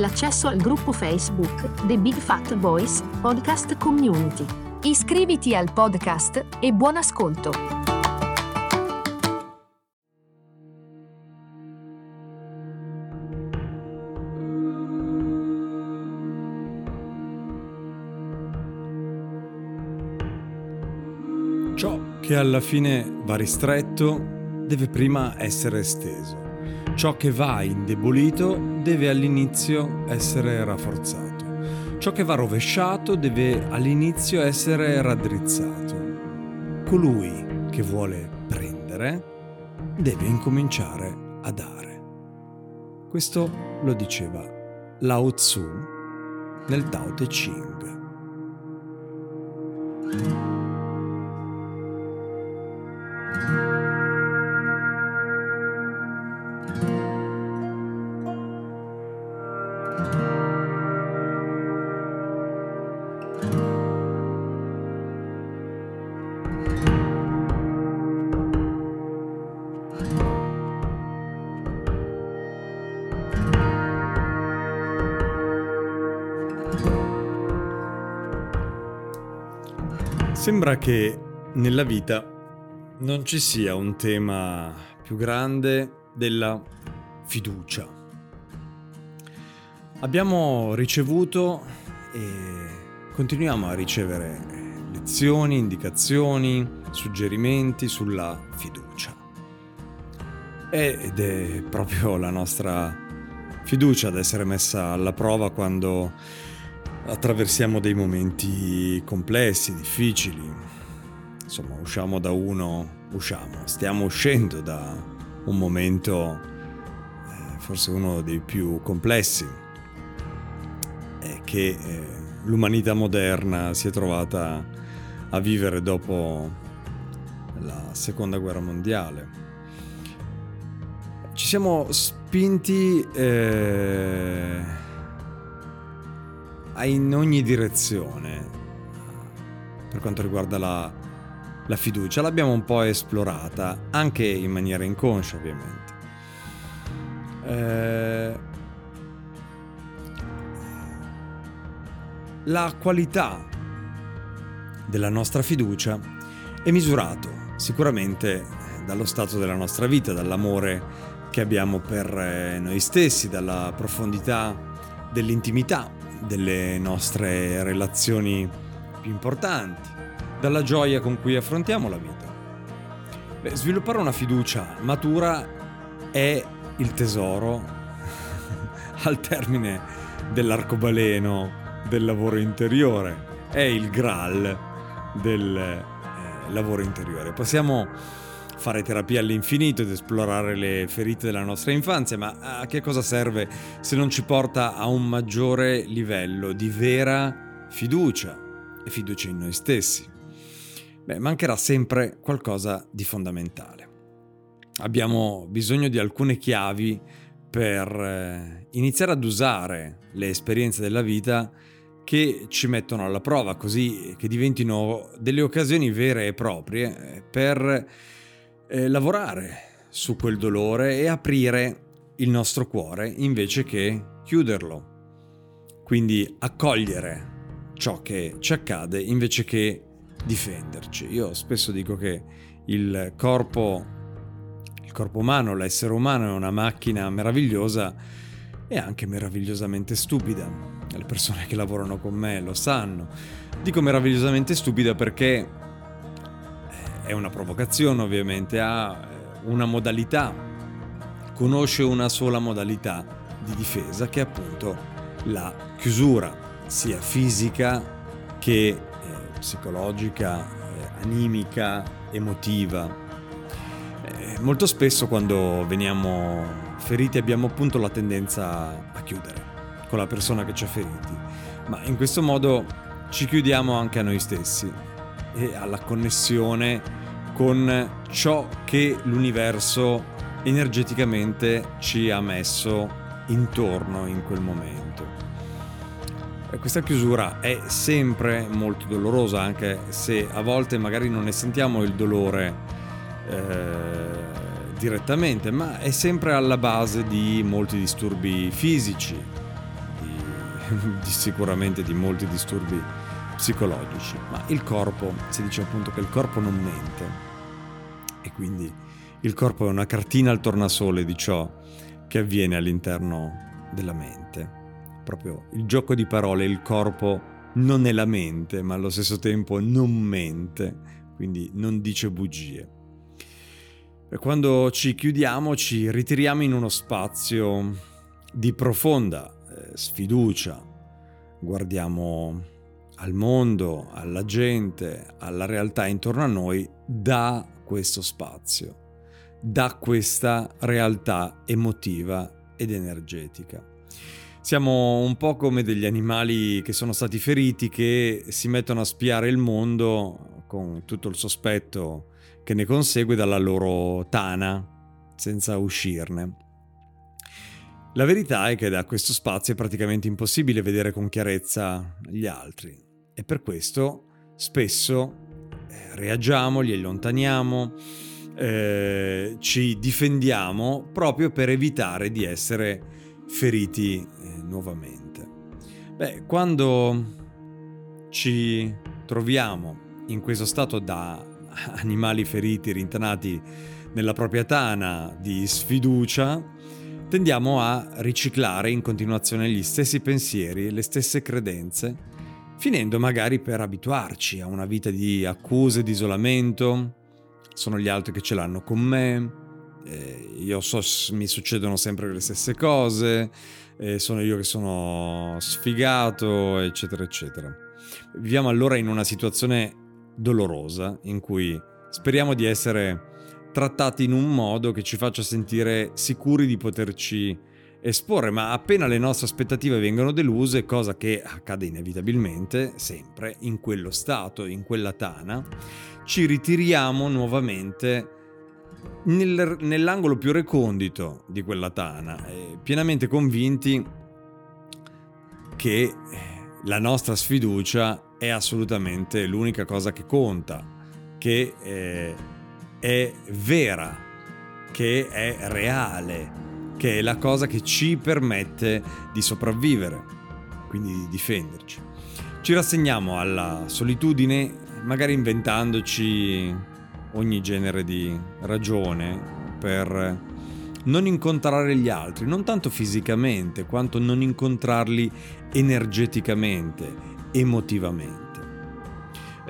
l'accesso al gruppo Facebook The Big Fat Voice Podcast Community. Iscriviti al podcast e buon ascolto! Ciò che alla fine va ristretto deve prima essere esteso. Ciò che va indebolito deve all'inizio essere rafforzato. Ciò che va rovesciato deve all'inizio essere raddrizzato. Colui che vuole prendere deve incominciare a dare. Questo lo diceva Lao Tzu nel Tao Te Ching. Sembra che nella vita non ci sia un tema più grande della fiducia. Abbiamo ricevuto e continuiamo a ricevere lezioni, indicazioni, suggerimenti sulla fiducia. Ed è proprio la nostra fiducia ad essere messa alla prova quando attraversiamo dei momenti complessi, difficili. Insomma, usciamo da uno, usciamo, stiamo uscendo da un momento eh, forse uno dei più complessi eh, che eh, l'umanità moderna si è trovata a vivere dopo la seconda guerra mondiale. Ci siamo spinti eh, in ogni direzione per quanto riguarda la, la fiducia. L'abbiamo un po' esplorata, anche in maniera inconscia ovviamente. Eh, la qualità della nostra fiducia è misurato sicuramente dallo stato della nostra vita, dall'amore che abbiamo per eh, noi stessi, dalla profondità dell'intimità delle nostre relazioni più importanti, dalla gioia con cui affrontiamo la vita. Beh, sviluppare una fiducia matura è il tesoro al termine dell'arcobaleno del lavoro interiore, è il graal del eh, lavoro interiore. Possiamo fare terapia all'infinito ed esplorare le ferite della nostra infanzia, ma a che cosa serve se non ci porta a un maggiore livello di vera fiducia e fiducia in noi stessi? Beh, mancherà sempre qualcosa di fondamentale. Abbiamo bisogno di alcune chiavi per eh, iniziare ad usare le esperienze della vita che ci mettono alla prova, così che diventino delle occasioni vere e proprie eh, per eh, lavorare su quel dolore e aprire il nostro cuore invece che chiuderlo. Quindi accogliere ciò che ci accade invece che difenderci. Io spesso dico che il corpo, il corpo umano, l'essere umano è una macchina meravigliosa e anche meravigliosamente stupida. Le persone che lavorano con me lo sanno. Dico meravigliosamente stupida perché è una provocazione ovviamente, ha eh, una modalità, conosce una sola modalità di difesa che è appunto la chiusura, sia fisica che eh, psicologica, eh, animica, emotiva. Eh, molto spesso quando veniamo feriti abbiamo appunto la tendenza a chiudere con la persona che ci ha feriti, ma in questo modo ci chiudiamo anche a noi stessi e alla connessione con ciò che l'universo energeticamente ci ha messo intorno in quel momento. Questa chiusura è sempre molto dolorosa, anche se a volte magari non ne sentiamo il dolore eh, direttamente, ma è sempre alla base di molti disturbi fisici, di, di sicuramente di molti disturbi psicologici. Ma il corpo, si dice appunto che il corpo non mente e quindi il corpo è una cartina al tornasole di ciò che avviene all'interno della mente. Proprio il gioco di parole, il corpo non è la mente, ma allo stesso tempo non mente, quindi non dice bugie. E quando ci chiudiamo ci ritiriamo in uno spazio di profonda eh, sfiducia, guardiamo al mondo, alla gente, alla realtà intorno a noi da questo spazio, da questa realtà emotiva ed energetica. Siamo un po' come degli animali che sono stati feriti che si mettono a spiare il mondo con tutto il sospetto che ne consegue dalla loro tana senza uscirne. La verità è che da questo spazio è praticamente impossibile vedere con chiarezza gli altri e per questo spesso eh, reagiamo, li allontaniamo, eh, ci difendiamo proprio per evitare di essere feriti eh, nuovamente. Beh, quando ci troviamo in questo stato da animali feriti, rintanati nella propria tana di sfiducia, tendiamo a riciclare in continuazione gli stessi pensieri, le stesse credenze, finendo magari per abituarci a una vita di accuse, di isolamento, sono gli altri che ce l'hanno con me, eh, io so mi succedono sempre le stesse cose, eh, sono io che sono sfigato, eccetera, eccetera. Viviamo allora in una situazione dolorosa in cui speriamo di essere trattati in un modo che ci faccia sentire sicuri di poterci esporre, ma appena le nostre aspettative vengono deluse, cosa che accade inevitabilmente sempre in quello stato, in quella tana, ci ritiriamo nuovamente nel, nell'angolo più recondito di quella tana, eh, pienamente convinti che la nostra sfiducia è assolutamente l'unica cosa che conta, che eh, è vera, che è reale, che è la cosa che ci permette di sopravvivere, quindi di difenderci. Ci rassegniamo alla solitudine, magari inventandoci ogni genere di ragione per non incontrare gli altri, non tanto fisicamente quanto non incontrarli energeticamente emotivamente.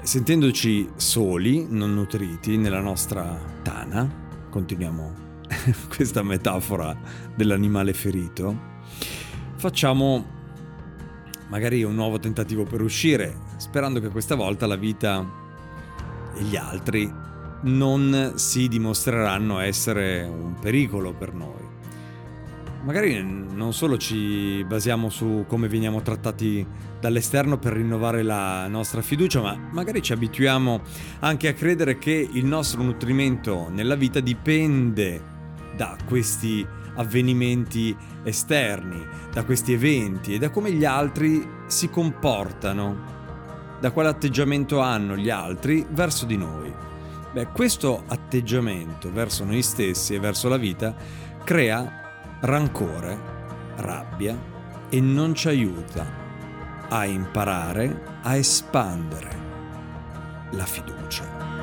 Sentendoci soli, non nutriti nella nostra tana, continuiamo questa metafora dell'animale ferito, facciamo magari un nuovo tentativo per uscire, sperando che questa volta la vita e gli altri non si dimostreranno essere un pericolo per noi. Magari non solo ci basiamo su come veniamo trattati dall'esterno per rinnovare la nostra fiducia, ma magari ci abituiamo anche a credere che il nostro nutrimento nella vita dipende da questi avvenimenti esterni, da questi eventi e da come gli altri si comportano, da quale atteggiamento hanno gli altri verso di noi. Beh, questo atteggiamento verso noi stessi e verso la vita crea rancore, rabbia e non ci aiuta a imparare a espandere la fiducia.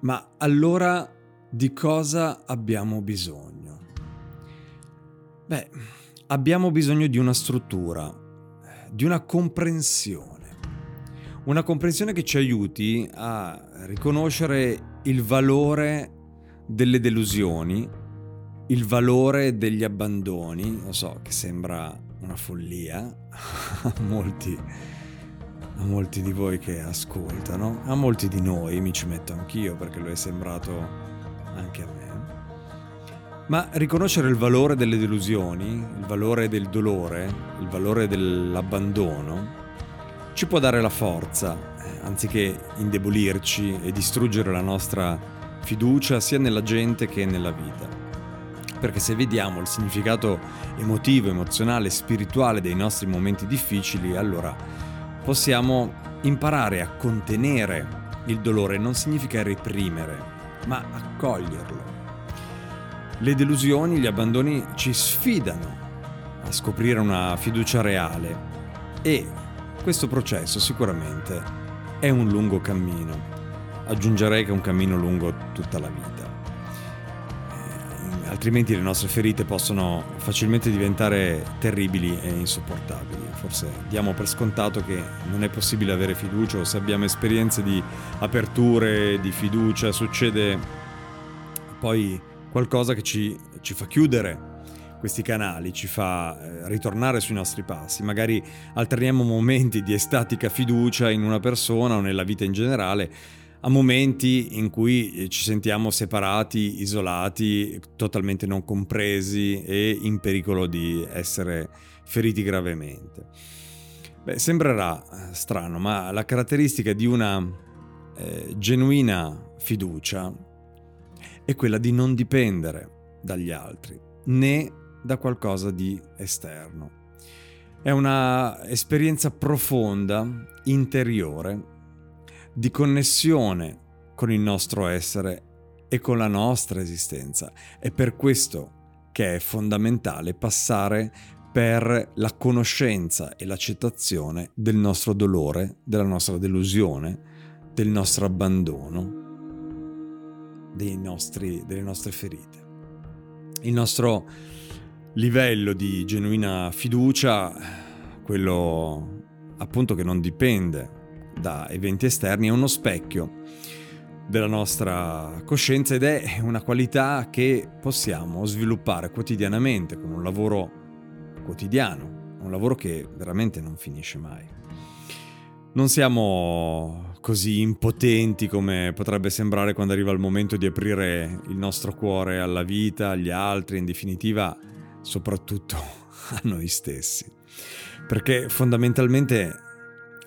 Ma allora di cosa abbiamo bisogno? Beh, abbiamo bisogno di una struttura, di una comprensione. Una comprensione che ci aiuti a riconoscere il valore delle delusioni, il valore degli abbandoni. Lo so che sembra una follia molti, a molti di voi che ascoltano, a molti di noi, mi ci metto anch'io perché lo è sembrato anche a me. Ma riconoscere il valore delle delusioni, il valore del dolore, il valore dell'abbandono, ci può dare la forza, eh, anziché indebolirci e distruggere la nostra fiducia sia nella gente che nella vita. Perché se vediamo il significato emotivo, emozionale, spirituale dei nostri momenti difficili, allora possiamo imparare a contenere il dolore. Non significa reprimere, ma accoglierlo. Le delusioni, gli abbandoni ci sfidano a scoprire una fiducia reale e questo processo sicuramente è un lungo cammino. Aggiungerei che è un cammino lungo tutta la vita. Altrimenti le nostre ferite possono facilmente diventare terribili e insopportabili. Forse diamo per scontato che non è possibile avere fiducia o se abbiamo esperienze di aperture, di fiducia, succede poi qualcosa che ci, ci fa chiudere questi canali, ci fa eh, ritornare sui nostri passi. Magari alterniamo momenti di estatica fiducia in una persona o nella vita in generale a momenti in cui eh, ci sentiamo separati, isolati, totalmente non compresi e in pericolo di essere feriti gravemente. Beh, sembrerà eh, strano, ma la caratteristica di una eh, genuina fiducia è quella di non dipendere dagli altri né da qualcosa di esterno. È una esperienza profonda, interiore, di connessione con il nostro essere e con la nostra esistenza. È per questo che è fondamentale passare per la conoscenza e l'accettazione del nostro dolore, della nostra delusione, del nostro abbandono, nostri, delle nostre ferite. Il nostro livello di genuina fiducia, quello appunto che non dipende da eventi esterni, è uno specchio della nostra coscienza ed è una qualità che possiamo sviluppare quotidianamente con un lavoro quotidiano, un lavoro che veramente non finisce mai. Non siamo così impotenti come potrebbe sembrare quando arriva il momento di aprire il nostro cuore alla vita, agli altri, in definitiva soprattutto a noi stessi. Perché fondamentalmente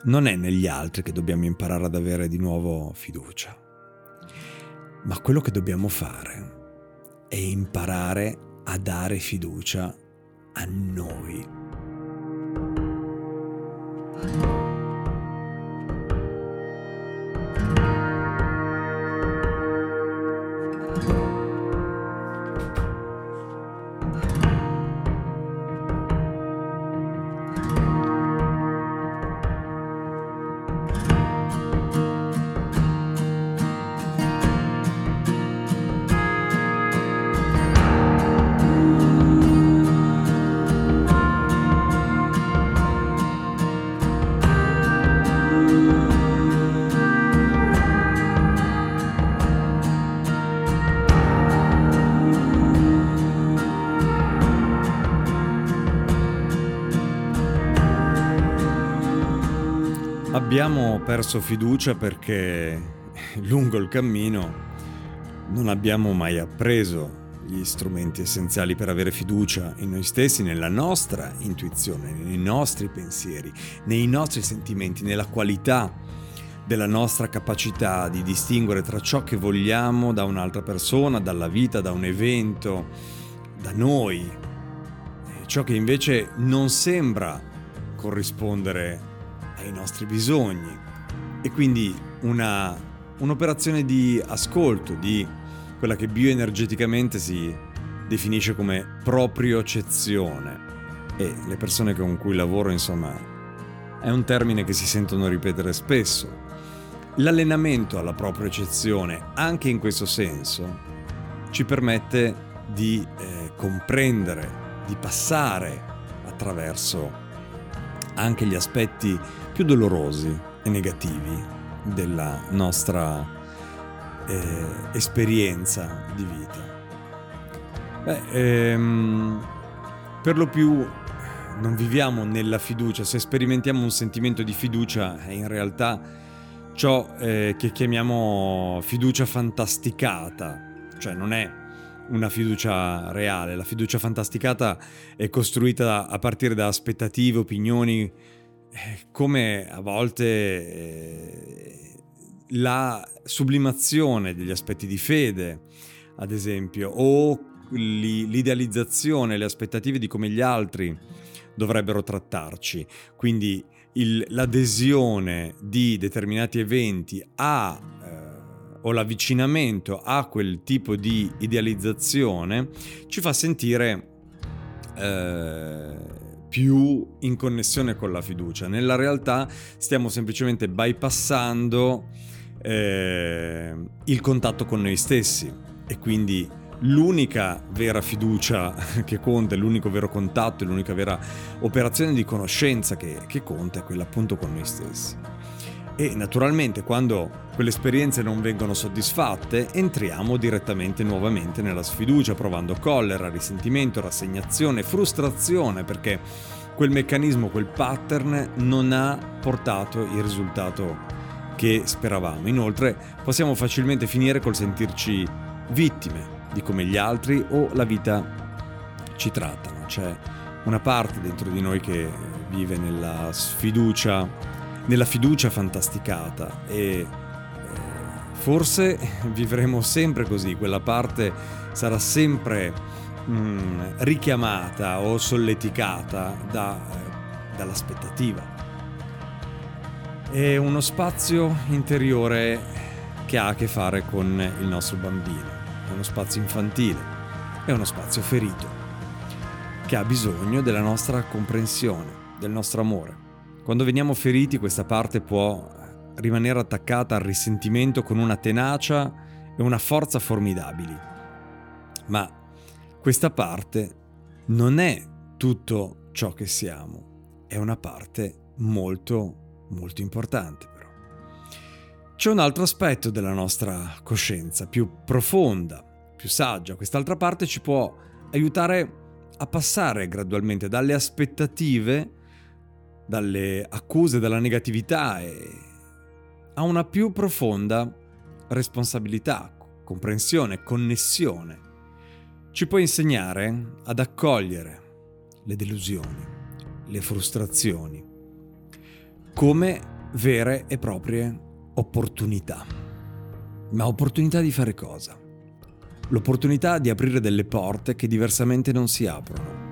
non è negli altri che dobbiamo imparare ad avere di nuovo fiducia, ma quello che dobbiamo fare è imparare a dare fiducia a noi. Abbiamo perso fiducia perché lungo il cammino non abbiamo mai appreso gli strumenti essenziali per avere fiducia in noi stessi, nella nostra intuizione, nei nostri pensieri, nei nostri sentimenti, nella qualità della nostra capacità di distinguere tra ciò che vogliamo da un'altra persona, dalla vita, da un evento, da noi, ciò che invece non sembra corrispondere ai nostri bisogni. E quindi una, un'operazione di ascolto, di quella che bioenergeticamente si definisce come propriocezione e le persone con cui lavoro insomma è un termine che si sentono ripetere spesso. L'allenamento alla propria eccezione, anche in questo senso, ci permette di eh, comprendere, di passare attraverso anche gli aspetti più dolorosi e negativi della nostra eh, esperienza di vita. Beh, ehm, per lo più non viviamo nella fiducia, se sperimentiamo un sentimento di fiducia è in realtà ciò eh, che chiamiamo fiducia fantasticata, cioè non è una fiducia reale, la fiducia fantasticata è costruita a partire da aspettative, opinioni, eh, come a volte eh, la sublimazione degli aspetti di fede, ad esempio, o l'idealizzazione, le aspettative di come gli altri dovrebbero trattarci. Quindi il, l'adesione di determinati eventi a, eh, o l'avvicinamento a quel tipo di idealizzazione ci fa sentire eh, più in connessione con la fiducia. Nella realtà stiamo semplicemente bypassando eh, il contatto con noi stessi e quindi l'unica vera fiducia che conta, l'unico vero contatto, l'unica vera operazione di conoscenza che, che conta è quella appunto con noi stessi. E naturalmente quando quelle esperienze non vengono soddisfatte entriamo direttamente nuovamente nella sfiducia provando collera, risentimento, rassegnazione, frustrazione perché quel meccanismo, quel pattern non ha portato il risultato che speravamo. Inoltre possiamo facilmente finire col sentirci vittime di come gli altri o la vita ci trattano. C'è una parte dentro di noi che vive nella sfiducia, nella fiducia fantasticata e eh, forse vivremo sempre così, quella parte sarà sempre mm, richiamata o solleticata da, eh, dall'aspettativa. È uno spazio interiore che ha a che fare con il nostro bambino è uno spazio infantile, è uno spazio ferito, che ha bisogno della nostra comprensione, del nostro amore. Quando veniamo feriti questa parte può rimanere attaccata al risentimento con una tenacia e una forza formidabili. Ma questa parte non è tutto ciò che siamo, è una parte molto, molto importante. C'è un altro aspetto della nostra coscienza, più profonda, più saggia. Quest'altra parte ci può aiutare a passare gradualmente dalle aspettative, dalle accuse, dalla negatività e a una più profonda responsabilità, comprensione, connessione. Ci può insegnare ad accogliere le delusioni, le frustrazioni, come vere e proprie opportunità. Ma opportunità di fare cosa? L'opportunità di aprire delle porte che diversamente non si aprono.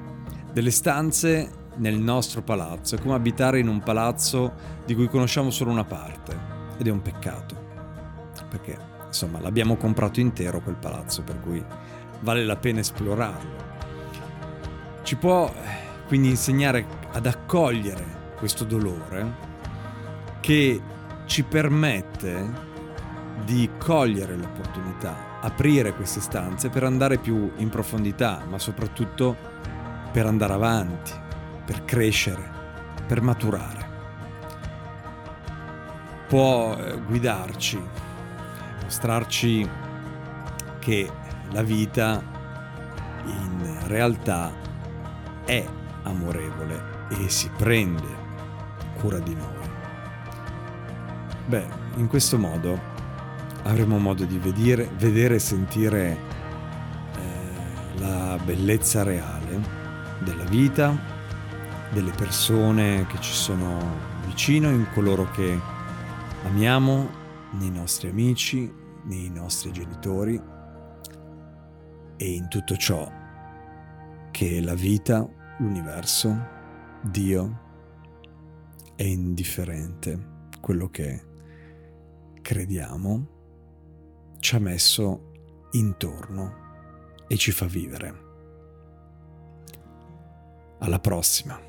Delle stanze nel nostro palazzo. È come abitare in un palazzo di cui conosciamo solo una parte. Ed è un peccato. Perché, insomma, l'abbiamo comprato intero quel palazzo, per cui vale la pena esplorarlo. Ci può eh, quindi insegnare ad accogliere questo dolore che ci permette di cogliere l'opportunità, aprire queste stanze per andare più in profondità, ma soprattutto per andare avanti, per crescere, per maturare. Può eh, guidarci, mostrarci che la vita in realtà è amorevole e si prende cura di noi. Beh, in questo modo avremo modo di vedere, vedere e sentire eh, la bellezza reale della vita, delle persone che ci sono vicino, in coloro che amiamo, nei nostri amici, nei nostri genitori e in tutto ciò che la vita, l'universo, Dio è indifferente, quello che crediamo ci ha messo intorno e ci fa vivere. Alla prossima.